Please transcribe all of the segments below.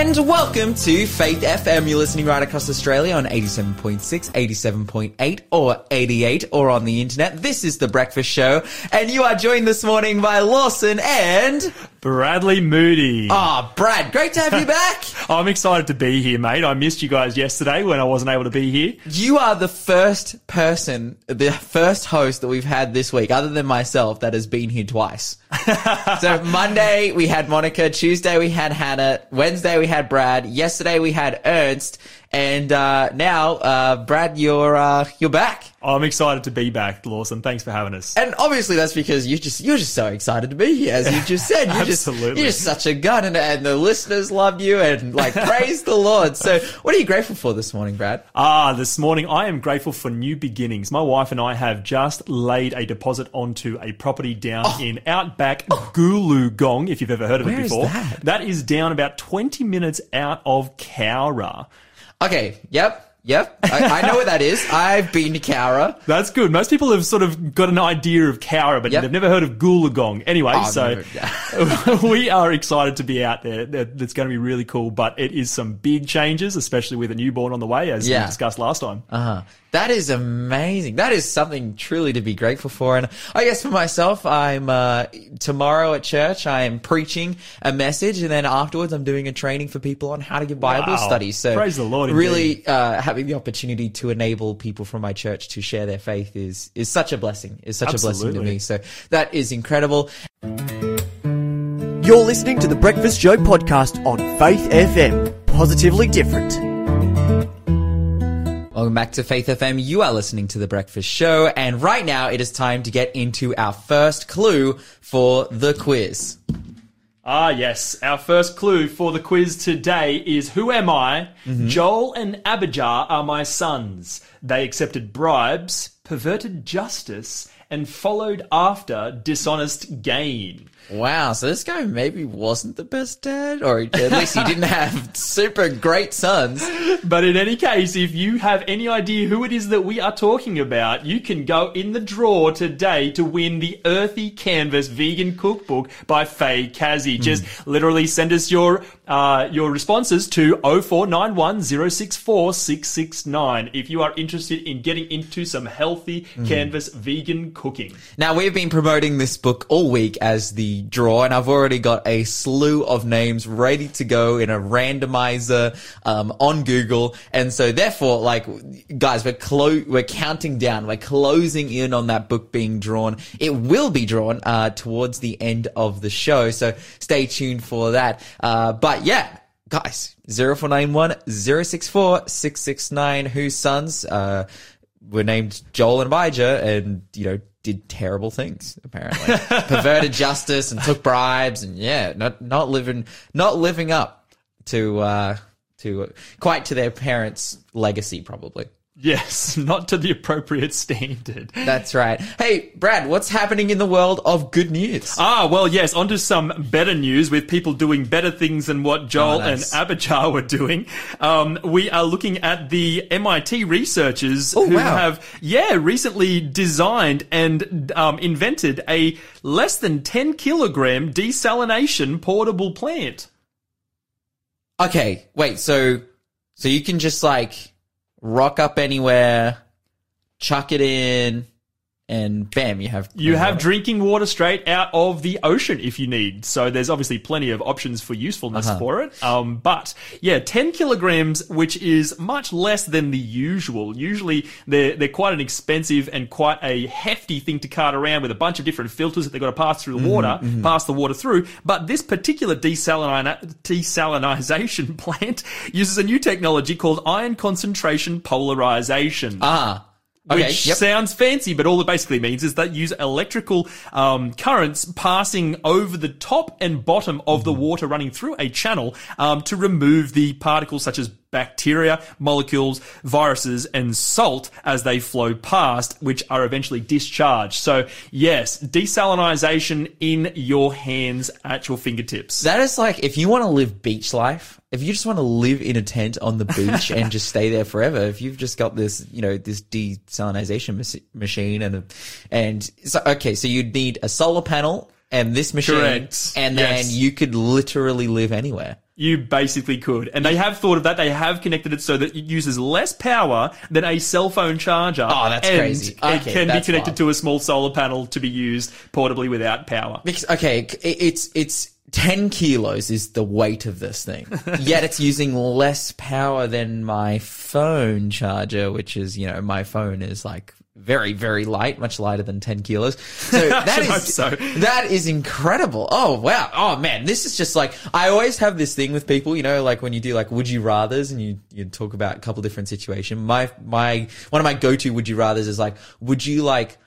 And welcome to Faith FM. You're listening right across Australia on 87.6, 87.8, or 88, or on the internet. This is The Breakfast Show, and you are joined this morning by Lawson and... Bradley Moody. Ah, Brad, great to have you back. I'm excited to be here, mate. I missed you guys yesterday when I wasn't able to be here. You are the first person, the first host that we've had this week, other than myself, that has been here twice. So Monday we had Monica, Tuesday we had Hannah, Wednesday we had Brad, yesterday we had Ernst, and uh, now uh, Brad, you're uh, you're back. I'm excited to be back, Lawson. Thanks for having us. And obviously that's because you just you're just so excited to be here, as you just said. You're just Absolutely. you're just such a gun, and, and the listeners love you, and like praise the Lord. So, what are you grateful for this morning, Brad? Ah, this morning I am grateful for new beginnings. My wife and I have just laid a deposit onto a property down in Outback Gooloogong, if you've ever heard of Oh. Where it is before. that? that is down about 20 minutes out of Cowra. Okay, yep, yep. I, I know what that is. I've been to Cowra. That's good. Most people have sort of got an idea of Cowra, but Yep. they've never heard of Gooloogong. Anyway, Oh, so we are excited to be out there. That- That's going to be really cool, but it is some big changes, especially with a newborn on the way, as Yeah. we discussed last time. Uh-huh. That is amazing. That is something truly to be grateful for. And I guess for myself, I'm uh, tomorrow at church. I am preaching a message, and then afterwards, I'm doing a training for people on how to give Bible Wow. studies. So Praise the Lord, Really, uh, having the opportunity to enable people from my church to share their faith is is such a blessing. Is such a blessing to me. So that is incredible. You're listening to the Breakfast Show podcast on Faith FM. Positively different. Welcome back to Faith FM. You are listening to The Breakfast Show, and right now it is time to get into our first clue for the quiz. Ah, yes. Our first clue for the quiz today is Who am I? Mm-hmm. Joel and Abijah are my sons. They accepted bribes, perverted justice, and followed after dishonest gain. Wow, so this guy maybe wasn't the best dad, or at least he didn't have super great sons. But in any case, if you have any idea who it is that we are talking about, you can go in the draw today to win the Earthy Canvas Vegan Cookbook by Faye Kazi. Just literally send us your uh, your responses to 0491 064 669 if you are interested in getting into some healthy canvas vegan cooking. Now, we've been promoting this book all week as the draw, and I've already got a slew of names ready to go in a randomizer um, on Google. And so, therefore, like, guys, we're clo- we're counting down. We're closing in on that book being drawn. It will be drawn uh, towards the end of the show, so stay tuned for that. Uh, but yeah, guys, 0491 064 669, whose sons uh, were named Joel and Abijah and, you know, did terrible things, apparently. Perverted justice and took bribes and yeah, not, not living, not living up to, uh, to quite to their parents' legacy, probably. Yes, not to the appropriate standard. That's right. Hey, Brad, what's happening in the world of good news? Ah, well, yes, onto some better news with people doing better things than what Joel Oh, and Abijah were doing. Um, we are looking at the MIT researchers Oh, who wow. have, yeah, recently designed and um, invented a less than 10 kilogram desalination portable plant. Okay, wait, so, so you can just like rock up anywhere, chuck it in, and bam, you have You have water. drinking water straight out of the ocean if you need. So there's obviously plenty of options for usefulness Uh-huh. for it. Um, but yeah, 10 kilograms, which is much less than the usual. Usually they're, they're quite an expensive and quite a hefty thing to cart around with a bunch of different filters that they've got to pass through the Mm-hmm, water, pass the water through. But this particular desalini- desalinization plant uses a new technology called ion concentration polarization Ah, okay, which yep. sounds fancy, but all it basically means is that use electrical um, currents passing over the top and bottom of Mm-hmm. the water running through a channel um, to remove the particles such as bacteria, molecules, viruses, and salt as they flow past, which are eventually discharged. So yes, desalinization in your hands at your fingertips. That is like if you want to live beach life, if you just want to live in a tent on the beach and just stay there forever, if you've just got this, you know, this desalinization mas- machine and a, and so okay, so you'd need a solar panel and this machine, Correct. and then Yes. you could literally live anywhere. You basically could. And they have thought of that. They have connected it so that it uses less power than a cell phone charger. Oh, that's and crazy. It can be connected wild. to a small solar panel to be used portably without power. Because, okay, it's it's ten kilos is the weight of this thing. Yet it's using less power than my phone charger, which is you know my phone is like very very light, much lighter than ten kilos. So that is so. that is incredible. Oh wow. Oh man, this is just like I always have this thing with people. You know, like when you do like would you rather's and you you talk about a couple different situations. My my one of my go to would you rather's is like would you like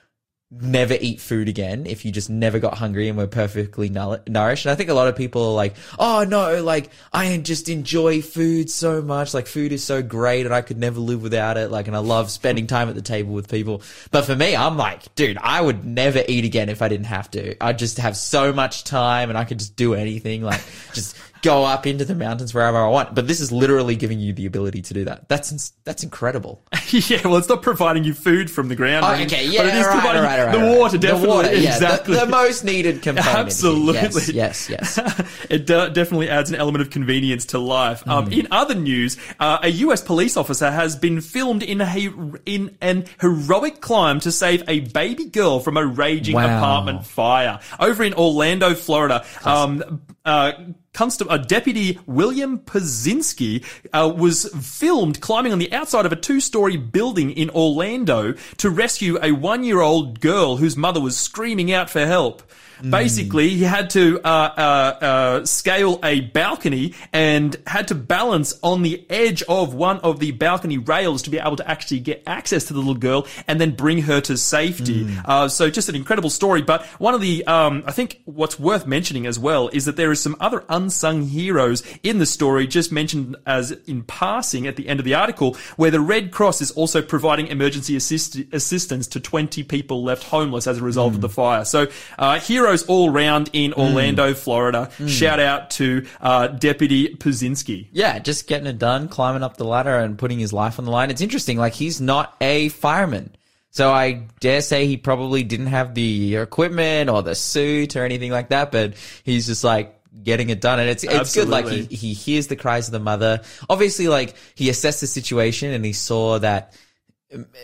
never eat food again if you just never got hungry and were perfectly nourished. And I think a lot of people are like, oh no, like I just enjoy food so much. Like food is so great and I could never live without it. Like, and I love spending time at the table with people. But for me, I'm like, dude, I would never eat again if I didn't have to. I'd just have so much time and I could just do anything. Like just go up into the mountains wherever I want. But this is literally giving you the ability to do that. That's, that's incredible. yeah, well, it's not providing you food from the ground. Oh, okay, yeah, but it is right, providing right, the water, definitely. The water, yeah, the- exactly. the, most needed component. here. Absolutely. Yes, yes, yes. it de- definitely adds an element of convenience to life. Um, Hmm. in other news, uh, a US police officer has been filmed in a in an heroic climb to save a baby girl from a raging Wow. apartment fire over in Orlando, Florida. Um, uh, Constable, uh, Deputy William Pazinski uh, was filmed climbing on the outside of a two-story building in Orlando to rescue a one-year-old girl whose mother was screaming out for help. Basically, he had to uh, uh, uh, scale a balcony and had to balance on the edge of one of the balcony rails to be able to actually get access to the little girl and then bring her to safety. Uh, so, just an incredible story. But one of the, um, I think, what's worth mentioning as well is that there is some other unsung heroes in the story, just mentioned as in passing at the end of the article, where the Red Cross is also providing emergency assist- assistance to 20 people left homeless as a result of the fire. So, uh, heroes all round in Orlando, Florida. Shout out to uh, Deputy Puzinski. Yeah, just getting it done, climbing up the ladder and putting his life on the line. It's interesting. Like he's not a fireman. So I dare say he probably didn't have the equipment or the suit or anything like that, but he's just like getting it done. And it's, it's good. Like he, he hears the cries of the mother. Obviously, like he assessed the situation and he saw that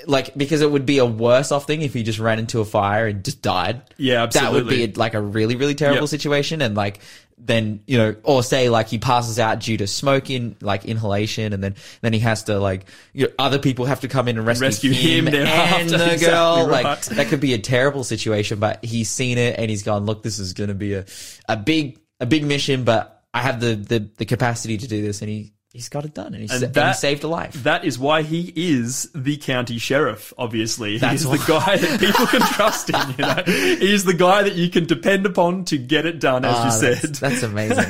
like because it would be a worse off thing if he just ran into a fire and just died. Yeah, absolutely. That would be like a really really terrible Yep. situation and like then you know or say like he passes out due to smoking, like inhalation and then then he has to like you know, other people have to come in and rescue, Rescue him and thereafter. the Exactly girl right. like that could be a terrible situation but he's seen it and he's gone look this is going to be a a big a big mission but I have the the the capacity to do this and he he's got it done and, he, sa- and he saved a life. That is why he is the county sheriff, obviously. That's He's the guy that people can trust in, you know. He's the guy that you can depend upon to get it done, as Ah, you said. that's, that's amazing.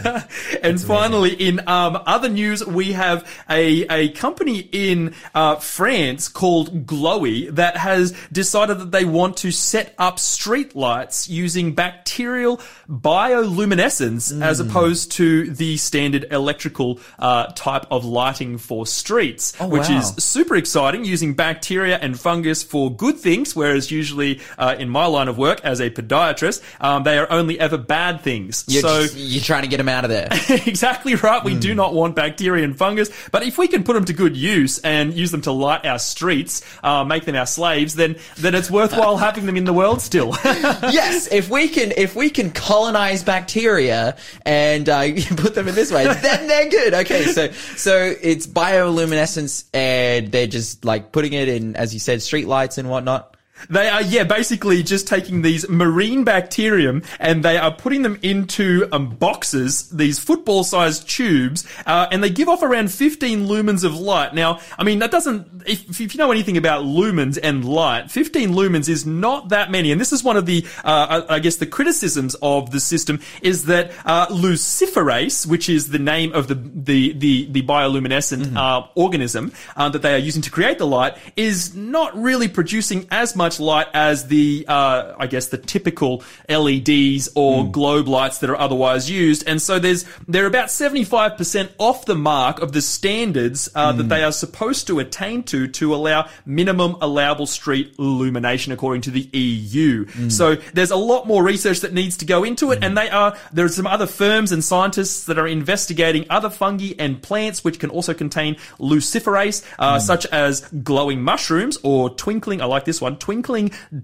and finally, in um, other news, we have a, a company in uh, France called Glowee that has decided that they want to set up street lights using bacterial bioluminescence Hmm. as opposed to the standard electrical uh, type of lighting for streets, which Oh, wow. is super exciting using bacteria and fungus for good things, whereas usually uh, in my line of work as a podiatrist, um, they are only ever bad things. You're, so just- you're trying to get them out of there. exactly right. We Hmm. do not want bacteria and fungus, but if we can put them to good use and use them to light our streets, uh, make them our slaves, then then it's worthwhile having them in the world still. yes, if we can, if we can colonize bacteria and uh, put them in this way, then they're good. Okay, so so it's bioluminescence, and they're just like putting it in, as you said, street lights and whatnot. They are, yeah, basically just taking these marine bacterium and they are putting them into um, boxes, these football-sized tubes, uh, and they give off around 15 lumens of light. Now, I mean, that doesn't, if, if you know anything about lumens and light, 15 lumens is not that many. And this is one of the, uh, I I guess, the criticisms of the system is that uh, luciferase, which is the name of the the the, the bioluminescent uh, organism uh, that they are using to create the light, is not really producing as much much light as the, uh, I guess, the typical LEDs or globe lights that are otherwise used. And so there's they're about 75% off the mark of the standards uh, that they are supposed to attain to to allow minimum allowable street illumination according to the EU. So there's a lot more research that needs to go into it, and they are there are some other firms and scientists that are investigating other fungi and plants which can also contain luciferase, uh, such as glowing mushrooms or twinkling. I like this one, twinkling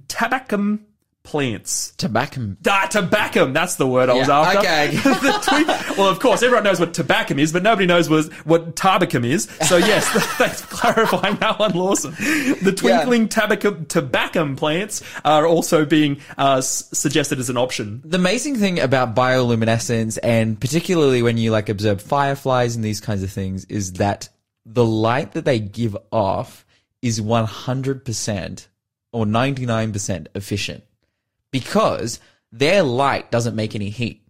tabacum plants. Tobacco. Ah, tobacum. That's the word I was Yeah, after. okay. Twink- well, of course, everyone knows what tobacum is, but nobody knows what, what tabacum is. So yes, thanks for clarifying that one, Lawson. The twinkling tabacum, tobacum plants are also being uh, s- suggested as an option. The amazing thing about bioluminescence and particularly when you like observe fireflies and these kinds of things is that the light that they give off is 100% or 99% efficient because their light doesn't make any heat.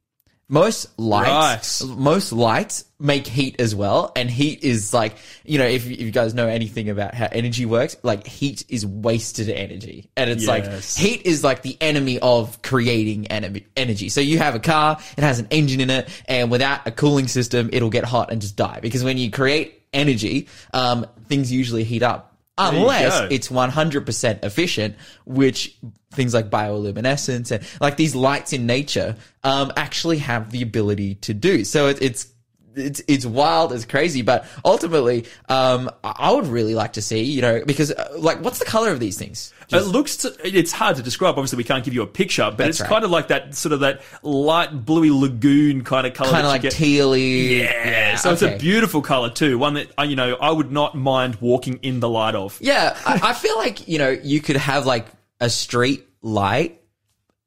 Most lights, Right. most lights make heat as well. And heat is like, you know, if, if you guys know anything about how energy works, like heat is wasted energy. And it's like, heat is like the enemy of creating energy. So you have a car, it has an engine in it, and without a cooling system, it'll get hot and just die. Because when you create energy, um, things usually heat up. Unless it's 100% efficient, which things like bioluminescence and like these lights in nature, um, actually have the ability to do. So it, it's, it's, it's wild, it's crazy, but ultimately, um, I would really like to see, you know, because, uh, like, what's the color of these things? it looks, to, it's hard to describe. Obviously, we can't give you a picture, but That's it's right. kind of like that sort of that light bluey lagoon kind of color. Kind of like get. tealy. Yeah, so it's a beautiful color too. One that uh, you know I would not mind walking in the light of. Yeah, I, I feel like you know you could have like a street light.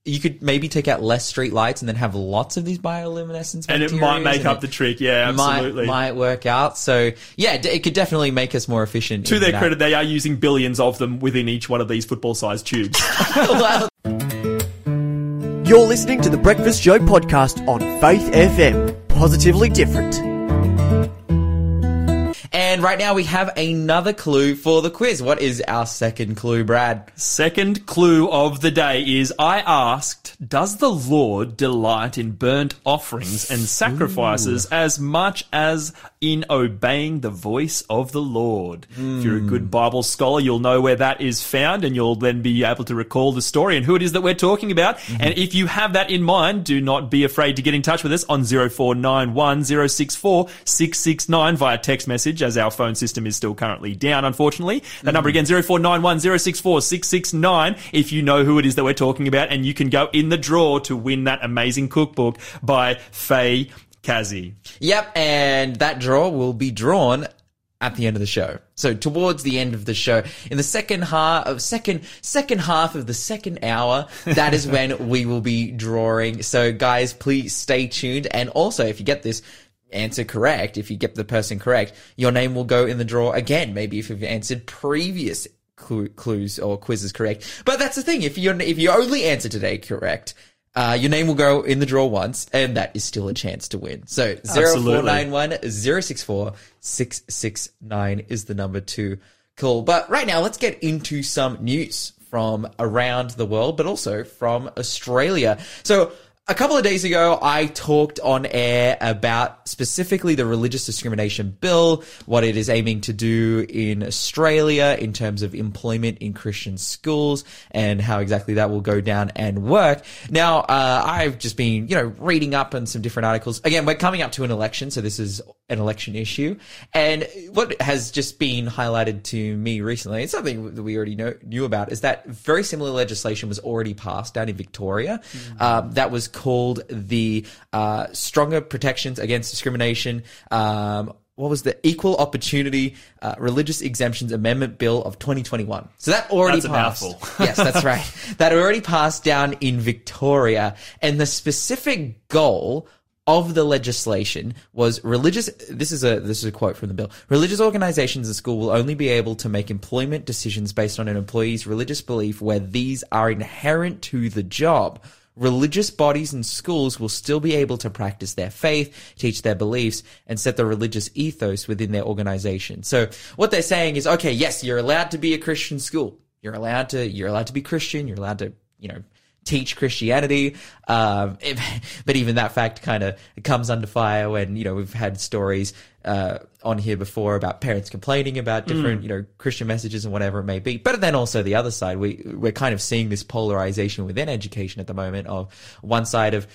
You could maybe take out less street lights and then have lots of these bioluminescence, and it might make up it the trick. Yeah, Might, absolutely. might work out. So yeah, it could definitely make us more efficient. to their that. credit, they are using billions of them within each one of these football-sized tubes. Well, You're listening to the Breakfast Show podcast on Faith FM. Positively different. And right now we have another clue for the quiz. What is our second clue, Brad? Second clue of the day is I asked, does the Lord delight in burnt offerings and sacrifices as much as in obeying the voice of the Lord? If you're a good hmm. Bible scholar, you'll know where that is found and you'll then be able to recall the story and who it is that we're talking about. Mm-hmm. And if you have that in mind, do not be afraid to get in touch with us on 0491 064 669 via text message as our phone system is still currently down, unfortunately. That number again, 0491 064 669 if you know who it is that we're talking about and you can go in the draw to win that amazing cookbook by Faye Kazi. Yep, and that draw will be drawn at the end of the show. So towards the end of the show, in the second half of second second half of the second hour, that is when we will be drawing. So guys, please stay tuned. And also, if you get this answer correct, if you get the person correct, your name will go in the draw again. Maybe if you've answered previous clue, clues or quizzes correct. But that's the thing. If you if you only answer today correct. Uh, your name will go in the draw once, and that is still a chance to win. So, Absolutely. 0491 064 669 is the number to call. But right now, let's get into some news from around the world, but also from Australia. So, a couple of days ago, I talked on air about specifically the religious discrimination bill, what it is aiming to do in Australia in terms of employment in Christian schools and how exactly that will go down and work. Now, uh, I've just been, you know, reading up on some different articles. Again, we're coming up to an election, so this is an election issue. And what has just been highlighted to me recently, it's something that we already know, knew about, is that very similar legislation was already passed down in Victoria. Um, that was called the uh, Stronger Protections Against Discrimination. Um, what was the Equal Opportunity uh, Religious Exemptions Amendment Bill of 2021? So that already That's passed. yes, that's right. That already passed down in Victoria, and the specific goal of the legislation was religious this is a this is a quote from the bill religious organizations in school will only be able to make employment decisions based on an employee's religious belief where these are inherent to the job religious bodies and schools will still be able to practice their faith teach their beliefs and set the religious ethos within their organization so what they're saying is okay yes you're allowed to be a christian school you're allowed to you're allowed to be Christian. You're allowed to you know teach Christianity. Um, but even that fact kind of comes under fire when you know we've had stories uh, on here before about parents complaining about different you know Christian messages and whatever it may be. But then also the other side, we we're kind of seeing this polarization within education at the moment of one side of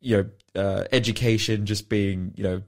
you know uh, education just being you know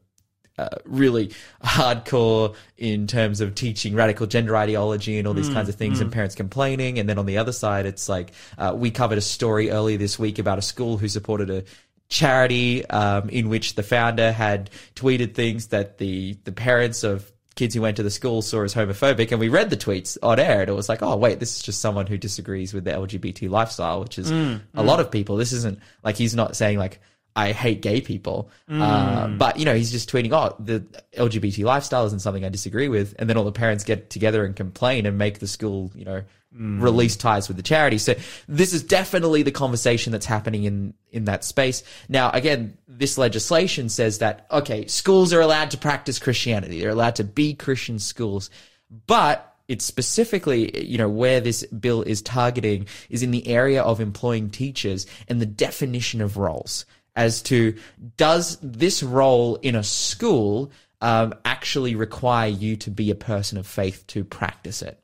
uh, really hardcore in terms of teaching radical gender ideology and all these kinds of things and parents complaining. And then on the other side it's like uh, we covered a story earlier this week about a school who supported a charity um, in which the founder had tweeted things that the the parents of kids who went to the school saw as homophobic. And we read the tweets on air and it was like oh wait this is just someone who disagrees with the lgbt lifestyle which is a lot of people. This isn't like he's not saying like I hate gay people. Uh, but, you know, he's just tweeting, oh, the LGBT lifestyle isn't something I disagree with. And then all the parents get together and complain and make the school, you know, release ties with the charity. So this is definitely the conversation that's happening in, in that space. Now, again, this legislation says that, okay, schools are allowed to practice Christianity. They're allowed to be Christian schools. But it's specifically, you know, where this bill is targeting is in the area of employing teachers and the definition of roles as to does this role in a school um, actually require you to be a person of faith to practice it?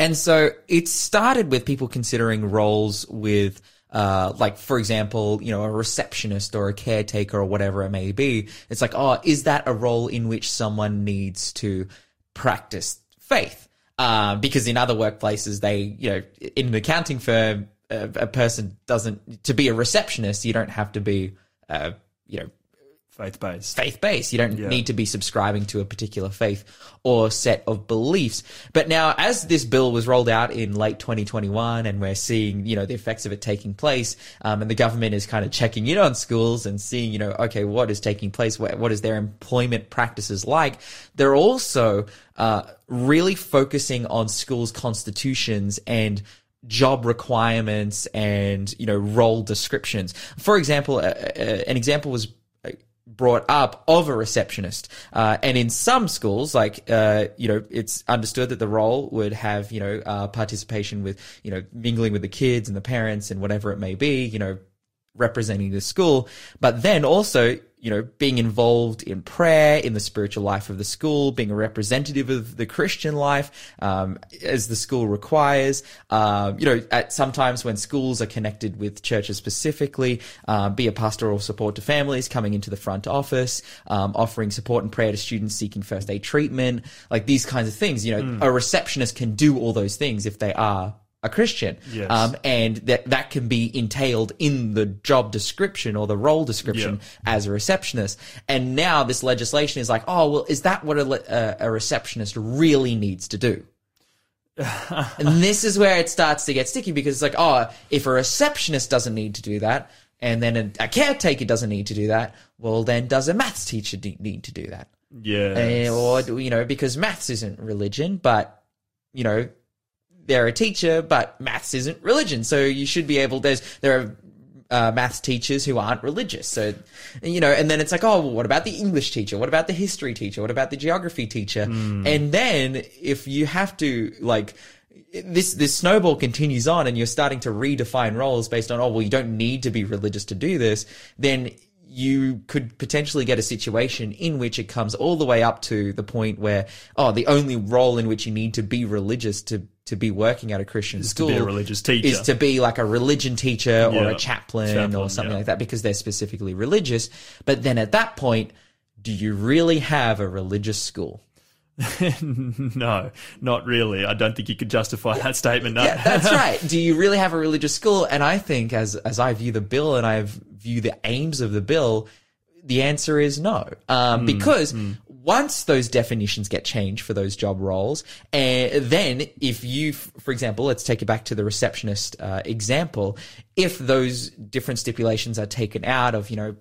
And so it started with people considering roles with, uh, like, for example, you know, a receptionist or a caretaker or whatever it may be. It's like, oh, is that a role in which someone needs to practice faith? Uh, because in other workplaces, they, you know, in an accounting firm, a, a person doesn't, to be a receptionist, you don't have to be, uh, you know, Faith based. faith based. You don't Yeah. need to be subscribing to a particular faith or set of beliefs. But now, as this bill was rolled out in late 2021, and we're seeing, you know, the effects of it taking place, um, and the government is kind of checking in on schools and seeing, you know, okay, what is taking place? What, what is their employment practices like? They're also uh, really focusing on schools' constitutions and job requirements and you know role descriptions. For example, uh, uh, an example was brought up of a receptionist. Uh, and in some schools, like, uh, you know, it's understood that the role would have, you know, uh, participation with, you know, mingling with the kids and the parents and whatever it may be, you know, representing the school. But then also, you know, being involved in prayer, in the spiritual life of the school, being a representative of the Christian life, um, as the school requires. Um, you know, at sometimes when schools are connected with churches specifically, um, be a pastoral support to families coming into the front office, um, offering support and prayer to students seeking first aid treatment, like these kinds of things. You know, a receptionist can do all those things if they are a Christian. Yes. Um, and that that can be entailed in the job description or the role description Yeah. as a receptionist. And now this legislation is like, oh well, is that what a, a, a receptionist really needs to do? and this is where it starts to get sticky because it's like, oh, if a receptionist doesn't need to do that, and then a, a caretaker doesn't need to do that, well, then does a maths teacher need to do that? Yeah. Eh, or you know because maths isn't religion but you know they're a teacher but maths isn't religion. So you should be able there's there are uh, maths teachers who aren't religious. So you know and then it's like oh well, what about the english teacher? What about the history teacher? What about the geography teacher? And then if you have to like this this snowball continues on and you're starting to redefine roles based on oh well you don't need to be religious to do this then you could potentially get a situation in which it comes all the way up to the point where oh the only role in which you need to be religious to to be working at a Christian to school be a religious teacher. is to be like a religion teacher or a chaplain, Chaplain, or something yeah. like that because they're specifically religious but then at that point do you really have a religious school no, not really. I don't think you could justify that statement. No. Yeah, that's right. Do you really have a religious school? And I think, as as I view the bill and I view the aims of the bill, the answer is no, um, because. Once those definitions get changed for those job roles, and then if you, for example, let's take it back to the receptionist uh, example, if those different stipulations are taken out of, you know,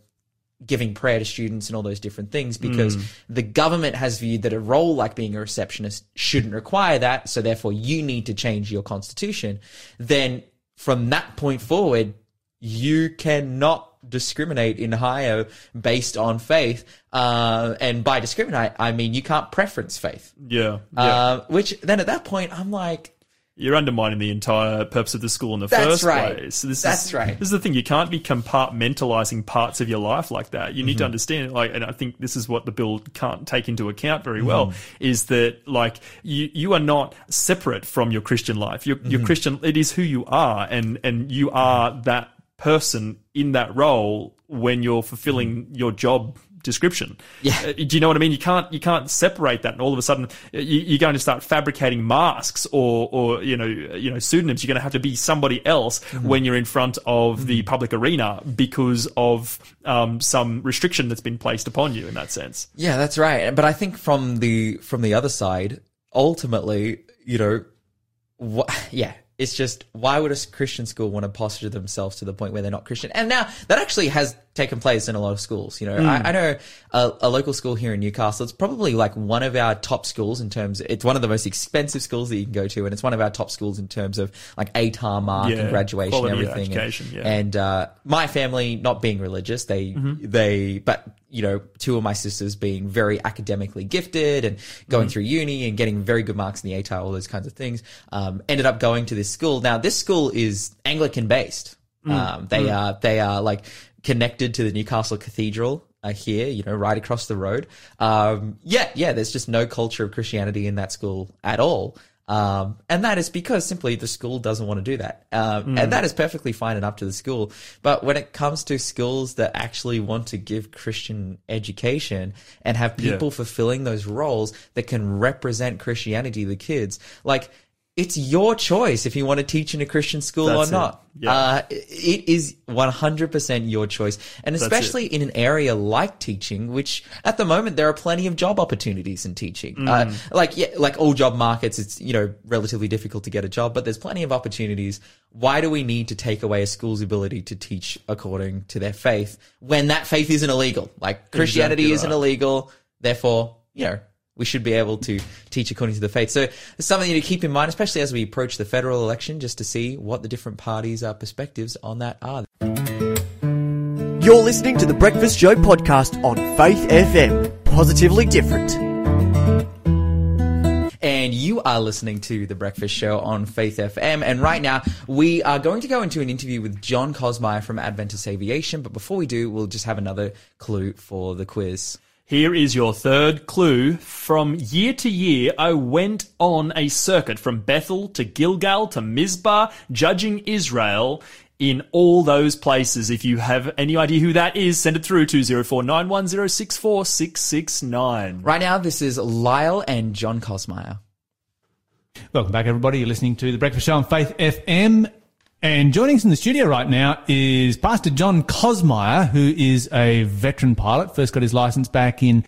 giving prayer to students and all those different things because the government has viewed that a role like being a receptionist shouldn't require that. So therefore you need to change your constitution. Then from that point forward, you cannot discriminate in higher based on faith. Uh, and by discriminate, I mean you can't preference faith. Yeah. yeah. Uh, which then at that point, I'm like, you're undermining the entire purpose of the school in the That's first right. place. So this That's is, right. This is the thing. You can't be compartmentalizing parts of your life like that. You Mm-hmm. need to understand, like, and I think this is what the bill can't take into account very Mm-hmm. well, is that, like, you, you are not separate from your Christian life. Your, Mm-hmm. your Christian, it is who you are, and, and you are that person in that role when you're fulfilling your job description. Yeah. Uh, do you know what I mean? You can't you can't separate that, and all of a sudden uh, you, you're going to start fabricating masks or or you know you know pseudonyms. You're going to have to be somebody else when you're in front of the public arena because of um, some restriction that's been placed upon you in that sense. Yeah, that's right. But I think from the from the other side, ultimately, you know, wh- yeah, it's just why would a Christian school want to posture themselves to the point where they're not Christian? And now that actually has taken place in a lot of schools. You know, I, I know a, a local school here in Newcastle. It's probably like one of our top schools in terms. It's one of the most expensive schools that you can go to, and it's one of our top schools in terms of like ATAR mark Yeah, and graduation, of everything. And- yeah. and uh, my family not being religious, they they but you know two of my sisters being very academically gifted and going through uni and getting very good marks in the ATAR, all those kinds of things. Um, ended up going to this school. Now this school is Anglican based. Um, they are they are like connected to the Newcastle Cathedral. Uh, here, you know, right across the road. Um, yeah, yeah. There's just no culture of Christianity in that school at all. Um, and that is because simply the school doesn't want to do that. Um, and that is perfectly fine and up to the school. But when it comes to schools that actually want to give Christian education and have Yeah. people fulfilling those roles that can represent Christianity to the kids, like, it's your choice if you want to teach in a Christian school That's or it. not. Yeah. Uh, it is 100% your choice. And especially in an area like teaching, which at the moment there are plenty of job opportunities in teaching. Uh, like, yeah, like all job markets, it's, you know, relatively difficult to get a job, but there's plenty of opportunities. Why do we need to take away a school's ability to teach according to their faith when that faith isn't illegal? Like Christianity Exactly isn't illegal. Therefore, you know, we should be able to teach according to the faith. So it's something to keep in mind, especially as we approach the federal election, just to see what the different parties' uh, perspectives on that are. You're listening to the Breakfast Show podcast on Faith FM. Positively different. And you are listening to The Breakfast Show on Faith FM. And right now, we are going to go into an interview with John Cosmeyer from Adventist Aviation. But before we do, we'll just have another clue for the quiz. Here is your third clue. From year to year, I went on a circuit from Bethel to Gilgal to Mizpah, judging Israel in all those places. If you have any idea who that is, send it through to 0491064669. Right now, this is Lyle and John Cosmeyer. Welcome back, everybody. You're listening to the Breakfast Show on Faith FM. And joining us in the studio right now is Pastor John Cosmeyer, who is a veteran pilot. First got his license back in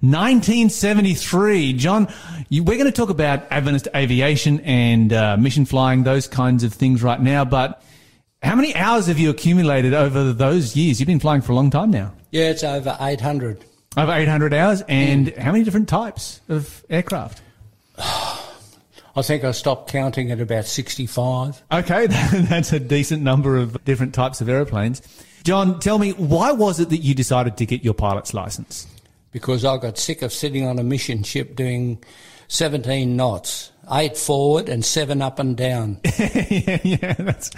1973. John, you, we're going to talk about Adventist aviation and uh, mission flying, those kinds of things right now. But how many hours have you accumulated over those years? You've been flying for a long time now. Yeah, it's over 800. Over 800 hours. And how many different types of aircraft? I think I stopped counting at about 65. Okay, that's a decent number of different types of aeroplanes. John, tell me, why was it that you decided to get your pilot's license? because I got sick of sitting on a mission ship doing 17 knots, eight forward and seven up and down. yeah, yeah, that's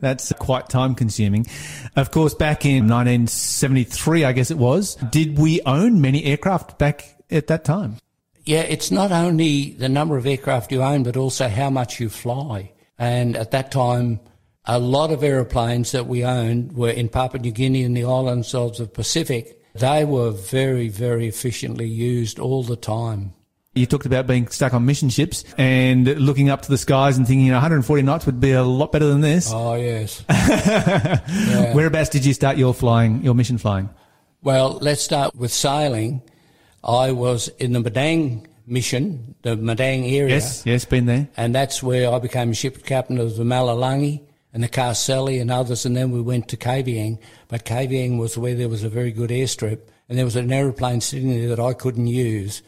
that's quite time consuming. Of course, back in 1973, I guess it was, did we own many aircraft back at that time? Yeah, it's not only the number of aircraft you own, but also how much you fly. And at that time, a lot of aeroplanes that we owned were in Papua New Guinea and the islands of the Pacific. They were very, very efficiently used all the time. You talked about being stuck on mission ships and looking up to the skies and thinking, you know, 140 knots would be a lot better than this. Oh, yes. Yeah. Whereabouts did you start your flying, your mission flying? Well, let's start with sailing. I was in the Madang mission, the Madang area. Yes, yes, been there. And that's where I became a ship captain of the Malalangi and the Carcelli and others. And then we went to Kavieng. But Kavieng was where there was a very good airstrip. And there was an aeroplane sitting there that I couldn't use.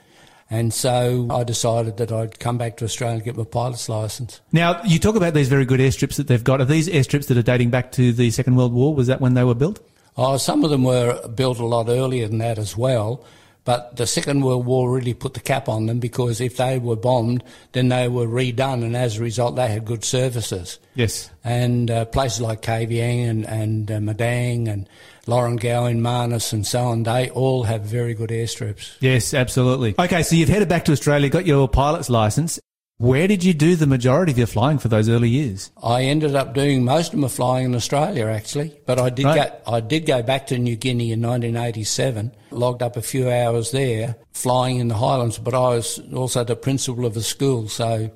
And so I decided that I'd come back to Australia and get my pilot's license. Now, you talk about these very good airstrips that they've got. Are these airstrips that are dating back to the Second World War? Was that when they were built? Oh, some of them were built a lot earlier than that as well. But the Second World War really put the cap on them because if they were bombed, then they were redone, and as a result, they had good services. Yes. And uh, places like Kavieng and, and uh, Madang and Lorengau in Manus and so on, they all have very good airstrips. Yes, absolutely. Okay, so you've headed back to Australia, got your pilot's license. Where did you do the majority of your flying for those early years? I ended up doing most of my flying in Australia actually, but I did Right. go I did go back to New Guinea in 1987. Logged up a few hours there flying in the Highlands, but I was also the principal of a school, so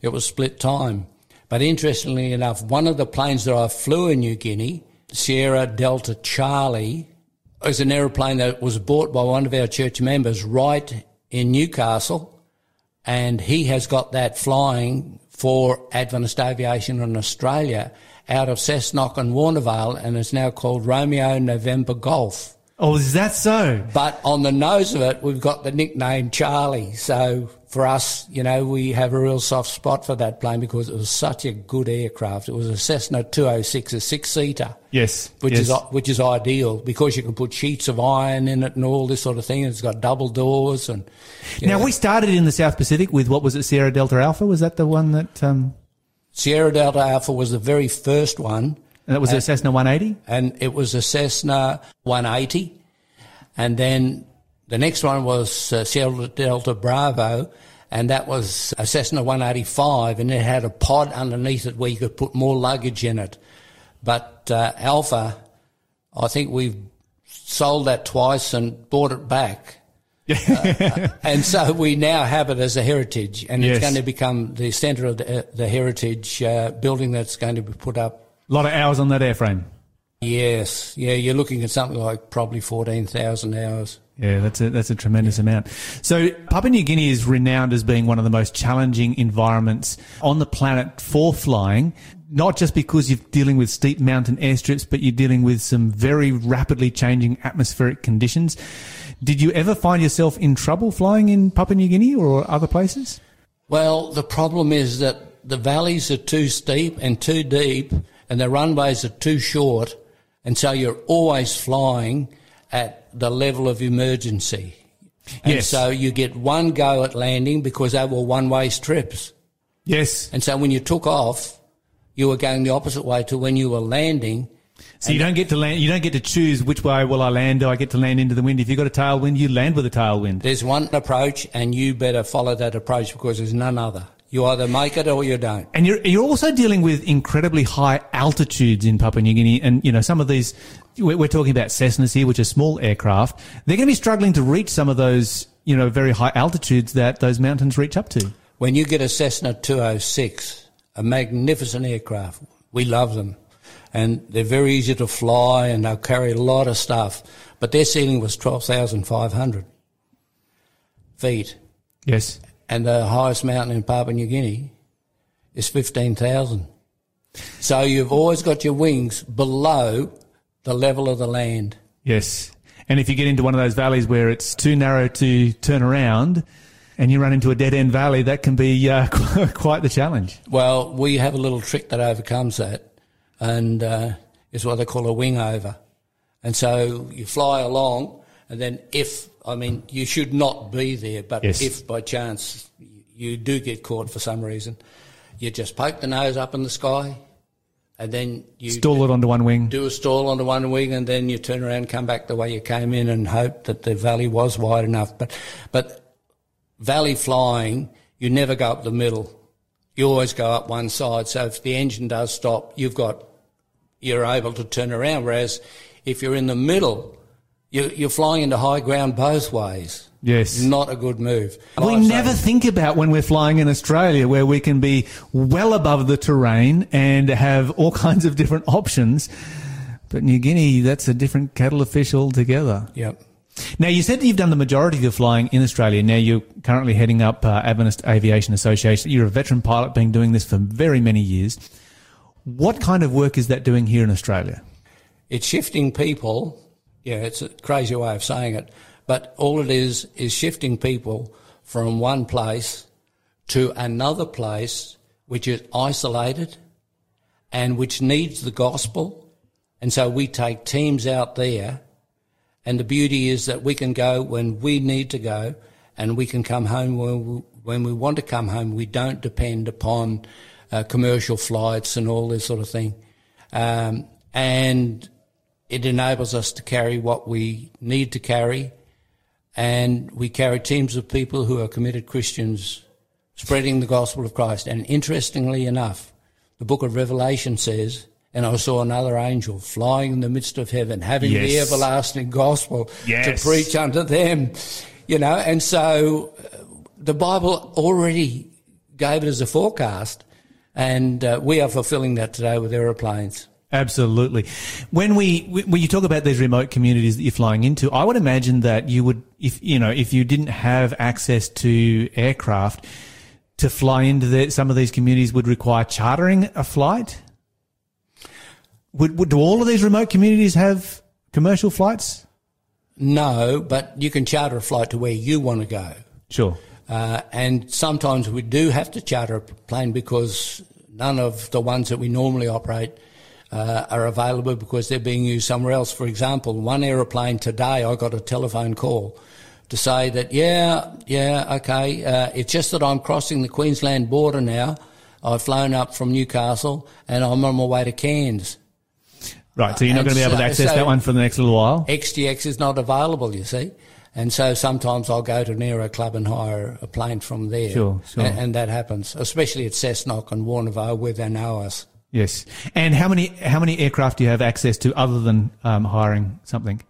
it was split time. But interestingly enough, one of the planes that I flew in New Guinea, Sierra Delta Charlie, was an aeroplane that was bought by one of our church members right in Newcastle and he has got that flying for Adventist Aviation in Australia out of Cessnock and Warnervale, and it's now called Romeo November Golf. Oh, is that so? But on the nose of it, we've got the nickname Charlie. So for us, you know, we have a real soft spot for that plane because it was such a good aircraft. It was a Cessna 206, a six-seater Yes. which yes. is which is ideal because you can put sheets of iron in it and all this sort of thing. It's got double doors and Now know, we started in the South Pacific with what was it, Sierra Delta Alpha? Was that the one that? Um, Sierra Delta Alpha was the very first one, and that was a Cessna 180. and it was a Cessna 180, and then the next one was uh, Sierra Delta Bravo. And that was a Cessna 185, and it had a pod underneath it where you could put more luggage in it. But uh, Alpha, I think we've sold that twice and bought it back. and so we now have it as a heritage, and Yes. it's going to become the centre of the, the heritage uh, building that's going to be put up. A lot of hours on that airframe. Yes, yeah, you're looking at something like probably 14,000 hours. Yeah, that's a that's a tremendous amount. So Papua New Guinea is renowned as being one of the most challenging environments on the planet for flying. Not just because you're dealing with steep mountain airstrips, but you're dealing with some very rapidly changing atmospheric conditions. Did you ever find yourself in trouble flying in Papua New Guinea or other places? Well, the problem is that the valleys are too steep and too deep, and the runways are too short, and so you're always flying at the level of emergency. And Yes. so you get one go at landing because they were one-way strips. Yes. And so when you took off, you were going the opposite way to when you were landing. So you don't get to land. You don't get to choose which way will I land. Do I get to land into the wind? If you've got a tailwind, you land with a tailwind. There's one approach, and you better follow that approach because there's none other. You either make it or you don't. And you're, you're also dealing with incredibly high altitudes in Papua New Guinea. And, you know, some of these, we're, we're talking about Cessnas here, which are small aircraft. They're going to be struggling to reach some of those, you know, very high altitudes that those mountains reach up to. When you get a Cessna 206, a magnificent aircraft, we love them. And they're very easy to fly and they'll carry a lot of stuff. But their ceiling was 12,500 feet. Yes. And the highest mountain in Papua New Guinea is 15,000. So you've always got your wings below the level of the land. Yes. And if you get into one of those valleys where it's too narrow to turn around and you run into a dead end valley, that can be uh, quite the challenge. Well, we have a little trick that overcomes that, and uh, it's what they call a wing over. And so you fly along, and then if, I mean, you should not be there, but Yes. if by chance you do get caught for some reason, you just poke the nose up in the sky, and then you Stall it onto one wing. do a stall onto one wing, and then you turn around, come back the way you came in, and hope that the valley was wide enough. But, but valley flying, you never go up the middle. You always go up one side. So if the engine does stop, you've got, you're able to turn around. Whereas if you're in the middle, you, you're flying into high ground both ways. Yes. Not a good move. We say, never think about when we're flying in Australia where we can be well above the terrain and have all kinds of different options. But New Guinea, that's a different kettle of fish altogether. Yep. Now, you said that you've done the majority of your flying in Australia. Now, you're currently heading up uh, Adventist Aviation Association. You're a veteran pilot, been doing this for very many years. What kind of work is that doing here in Australia? It's shifting people. Yeah, it's a crazy way of saying it. But all it is, is shifting people from one place to another place which is isolated and which needs the gospel. And so we take teams out there And the beauty is that we can go when we need to go and we can come home when we, when we want to come home. We don't depend upon uh, commercial flights and all this sort of thing. Um, and it enables us to carry what we need to carry. And we carry teams of people who are committed Christians spreading the gospel of Christ. And interestingly enough, the book of Revelation says, and I saw another angel flying in the midst of heaven, having the everlasting gospel Yes. to preach unto them. You know, and so uh, the Bible already gave it as a forecast, and uh, we are fulfilling that today with aeroplanes. Absolutely. When we when you talk about these remote communities that you're flying into, I would imagine that you would, if you know, if you didn't have access to aircraft to fly into the, some of these communities, would require chartering a flight. Would, would do all of these remote communities have commercial flights? No, but you can charter a flight to where you want to go. Sure. Uh, and sometimes we do have to charter a plane because none of the ones that we normally operate uh, are available because they're being used somewhere else. For example, one aeroplane today, I got a telephone call to say that, yeah, yeah, okay, uh, it's just that I'm crossing the Queensland border now. I've flown up from Newcastle and I'm on my way to Cairns. Right. So you're not And going to be able to access so- that one for the next little while. XTX is not available, you see. And so sometimes I'll go to an aero club and hire a plane from there. Sure, sure. And, and that happens, especially at Cessnock and Warnervale where they know us. Yes. And how many how many aircraft do you have access to other than um, hiring something?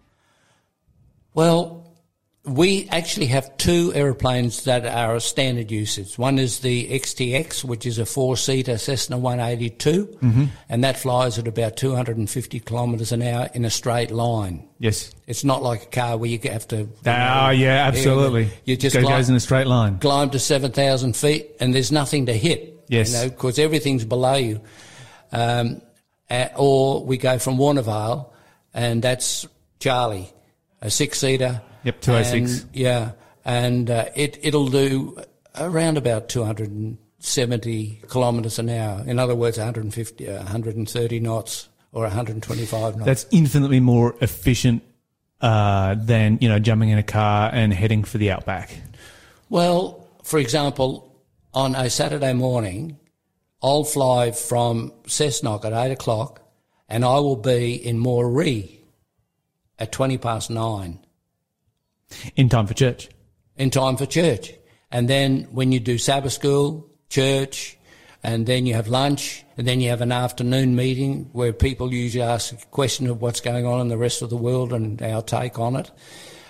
Well, we actually have two aeroplanes that are standard usage. One is the XTX, which is a four-seater Cessna 182, Mm-hmm. and that flies at about 250 kilometres an hour in a straight line. Yes. It's not like a car where you have to. you Ah, know, yeah, absolutely. You just Go- glide- goes in a straight line. climb to 7,000 feet and there's nothing to hit. Yes. You know, everything's below you. Um, uh, or we go from Warnervale and that's Charlie, a six seater. Yep, 206. Yeah. And uh, it, it'll do around about 270 kilometres an hour. In other words, 150, uh, 130 knots or 125 knots. That's infinitely more efficient uh, than you know jumping in a car and heading for the outback. Well, for example, on a Saturday morning, I'll fly from Cessnock at 8 o'clock and I will be in Moree at 20 past 9 In time for church. in time for church. And then when you do Sabbath school, church, and then you have lunch, and then you have an afternoon meeting where people usually ask a question of what's going on in the rest of the world and our take on it.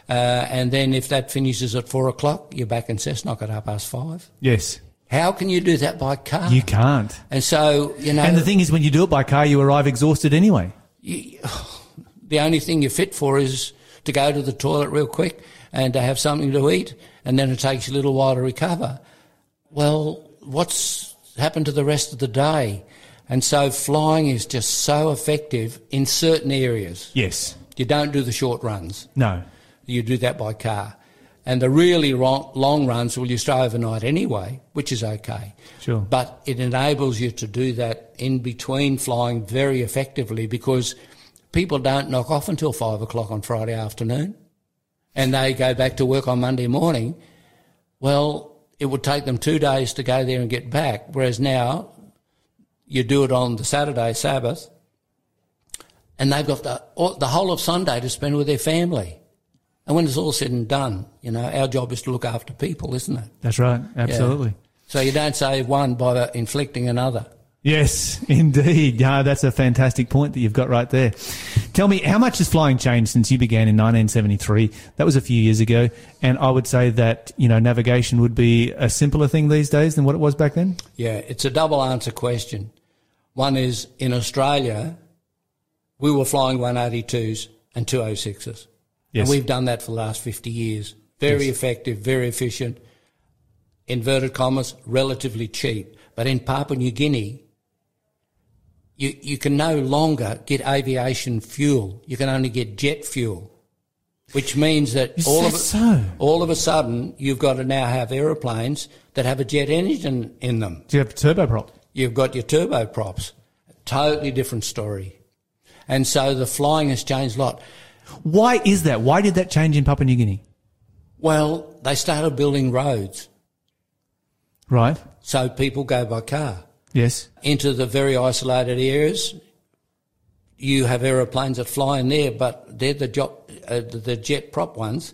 Uh, and then if that finishes at four o'clock, you're back in Cessnock at half past five. Yes, How can you do that by car? you can't. And so, you know, And the thing is, when you do it by car, you arrive exhausted anyway. you, the only thing you're fit for is to go to the toilet real quick and to have something to eat, and then it takes you a little while to recover. Well, what's happened to the rest of the day? And so flying is just so effective in certain areas. Yes. You don't do the short runs. No. You do that by car. And the really long, long runs, well, you stay overnight anyway, which is okay. Sure. But it enables you to do that in between flying very effectively because people don't knock off until five o'clock on Friday afternoon and they go back to work on Monday morning. Well, it would take them two days to go there and get back, whereas now you do it on the Saturday, Sabbath, and they've got the, the whole of Sunday to spend with their family. And when it's all said and done, you know, our job is to look after people, isn't it? That's right. Yeah. Absolutely. So you don't save one by inflicting another. Yes, indeed. Yeah, that's a fantastic point that you've got right there. Tell me, how much has flying changed since you began in 1973? That was a few years ago, and I would say that you know navigation would be a simpler thing these days than what it was back then. Yeah, it's a double answer question. One is in Australia, we were flying 182s and 206s. Yes. And we've done that for the last 50 years. Very effective, very efficient, inverted commas, relatively cheap. But in Papua New Guinea, you, you can no longer get aviation fuel. You can only get jet fuel, which means that Is all that of so? all of a sudden you've got to now have aeroplanes that have a jet engine in them. Do you have turboprop? You've got your turboprops. Totally different story. And so the flying has changed a lot. Why is that? Why did that change in Papua New Guinea? Well, they started building roads, Right. so people go by car. Yes. Into the very isolated areas, you have aeroplanes that fly in there, but they're the, jo- uh, the jet prop ones.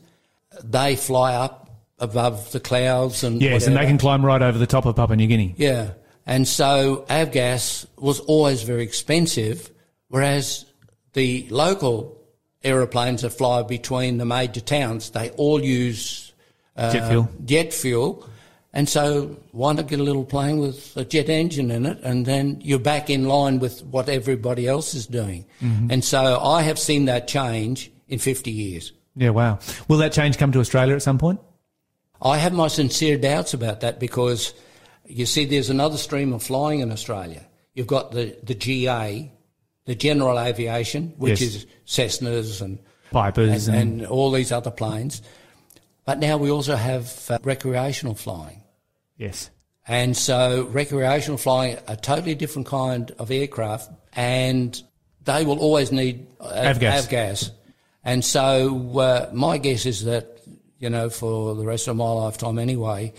They fly up above the clouds and Yes, and they can climb right over the top of Papua New Guinea. Yeah. And so Avgas was always very expensive, whereas the local aeroplanes that fly between the major towns, they all use uh, Jet fuel. Jet fuel. And so why not get a little plane with a jet engine in it and then you're back in line with what everybody else is doing. Mm-hmm. And so I have seen that change in 50 years. Yeah, wow. Will that change come to Australia at some point? I have my sincere doubts about that because you see, there's another stream of flying in Australia. You've got the, the GA, the general aviation, which Yes. is Cessnas and, Pipers and, and, and all these other planes. But now we also have uh, recreational flying. yes. And so recreational flying, a totally different kind of aircraft, and they will always need uh, Avgas. avgas. And so uh, my guess is that, you know, for the rest of my lifetime anyway,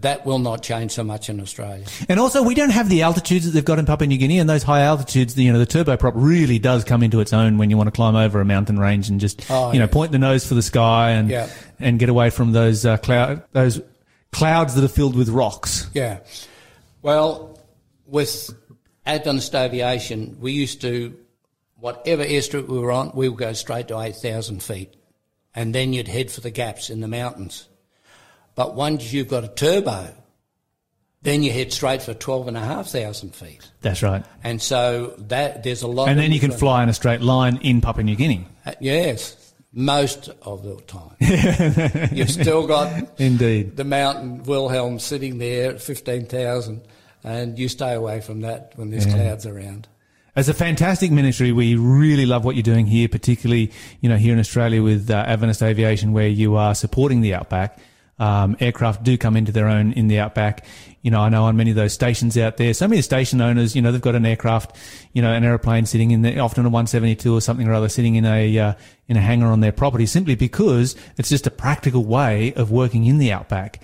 that will not change so much in Australia. And also, we don't have the altitudes that they've got in Papua New Guinea, and those high altitudes, you know, the turboprop really does come into its own when you want to climb over a mountain range and just, Oh, you know, yeah. point the nose for the sky and Yeah. and get away from those uh, cloud those clouds that are filled with rocks. Yeah. Well, with Adventist Aviation, we used to, whatever airstrip we were on, we would go straight to 8,000 feet. And then you'd head for the gaps in the mountains. But once you've got a turbo, then you head straight for 12,500 feet. That's right. And so that there's a lot And then you can fly in a straight line in Papua New Guinea. Uh, Yes, most of the time. You've still got Indeed. the mountain Wilhelm sitting there at 15,000 and you stay away from that when there's clouds around. It's a fantastic ministry. We really love what you're doing here, particularly, you know, here in Australia with uh, Adventist Aviation, where you are supporting the outback. Um, aircraft do come into their own in the outback. You know, I know on many of those stations out there, so many station owners, you know, they've got an aircraft, you know, an aeroplane sitting in there, often a 172 or something or other, sitting in a uh, in a hangar on their property, simply because it's just a practical way of working in the outback.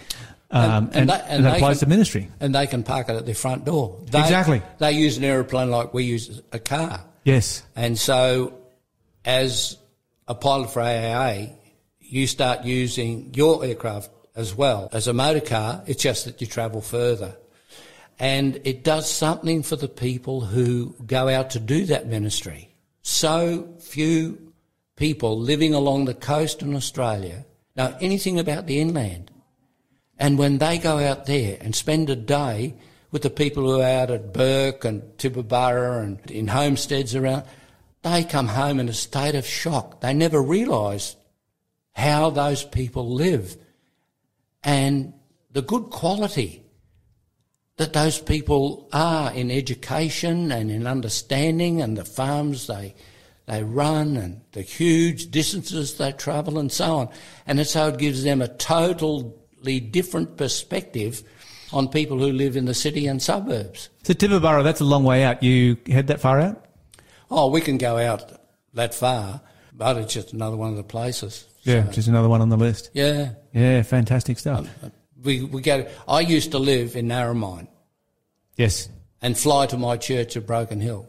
Um, and, and, they- that applies can- to ministry. And they can park it at their front door. They, Exactly. They use an aeroplane like we use a car. Yes. And so, as a pilot for AAA, you start using your aircraft as well as a motor car. It's just that you travel further. And it does something for the people who go out to do that ministry. So few people living along the coast in Australia know anything about the inland. And when they go out there and spend a day with the people who are out at Bourke and Tibooburra and in homesteads around, they come home in a state of shock. They never realise how those people live and the good quality that those people are in education and in understanding and the farms they they run and the huge distances they travel and so on. And it's so it gives them a totally different perspective on people who live in the city and suburbs. So Tibooburra, that's a long way out. You head that far out? Oh, we can go out that far, but it's just another one of the places. Yeah, just another one on the list. Yeah. Yeah, fantastic stuff. We, we go, I used to live in Narromine Yes. and fly to my church at Broken Hill.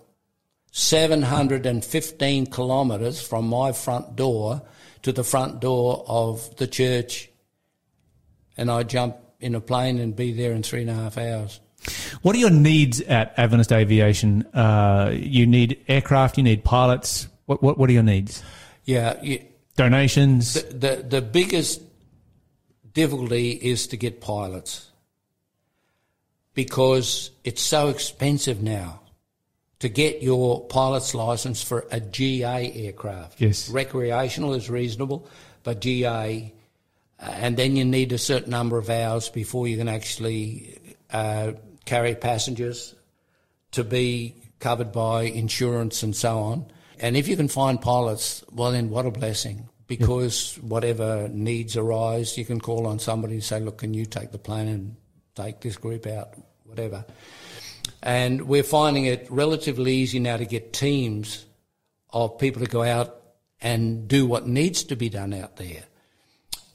715 kilometres from my front door to the front door of the church. And I jump in a plane and be there in three and a half hours. What are your needs at Adventist Aviation? Uh, you need aircraft, you need pilots. What, what, what are your needs? Yeah, you, Donations? the, the, the biggest difficulty is to get pilots because it's so expensive now to get your pilot's license for a GA aircraft. Yes. Recreational is reasonable, but GA, uh, and then you need a certain number of hours before you can actually uh, carry passengers to be covered by insurance and so on. And if you can find pilots, well, then what a blessing. Because whatever needs arise, you can call on somebody and say, look, can you take the plane and take this group out, whatever. And we're finding it relatively easy now to get teams of people to go out and do what needs to be done out there.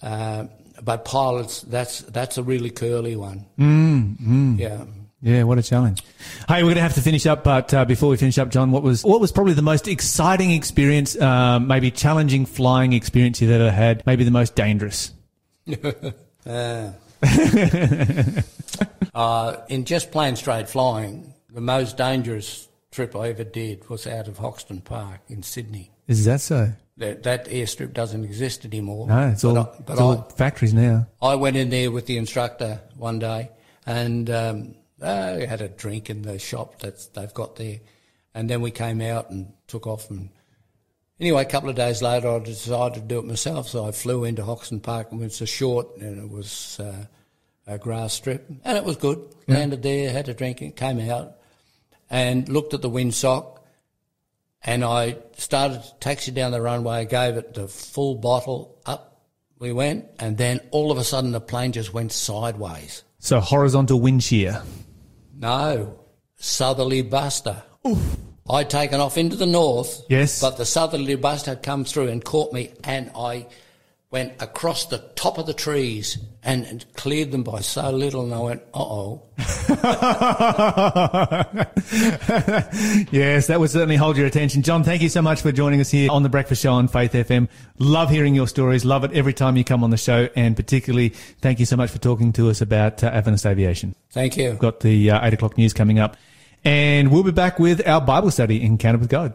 Uh, but pilots, that's that's a really curly one. Mm, Yeah. Yeah, what a challenge. Hey, we're going to have to finish up, but uh, before we finish up, John, what was what was probably the most exciting experience, uh, maybe challenging flying experience you've ever had, maybe the most dangerous? Uh, uh, in just plain straight flying, the most dangerous trip I ever did was out of Hoxton Park in Sydney. Is that so? That, that airstrip doesn't exist anymore. No, it's all, I, but it's all factories now. I, I went in there with the instructor one day and um, I had a drink in the shop that they've got there. And then we came out and took off. And anyway, a couple of days later, I decided to do it myself. So I flew into Hoxton Park and it's a short and it was uh, a grass strip. And it was good. Landed there, had a drink, and came out and looked at the windsock and I started to taxi down the runway, gave it the full bottle, up we went, and then all of a sudden the plane just went sideways. So horizontal wind shear. No, southerly buster. I'd taken off into the north, Yes. but the southerly buster had come through and caught me, and I went across the top of the trees and, and cleared them by so little, and I went, uh oh. yes, that would certainly hold your attention. John, thank you so much for joining us here on the Breakfast Show on Faith FM. Love hearing your stories. Love it every time you come on the show. And particularly, thank you so much for talking to us about uh, Adventist Aviation. Thank you. We've got the uh, 8 o'clock news coming up. And we'll be back with our Bible study, Encounter with God.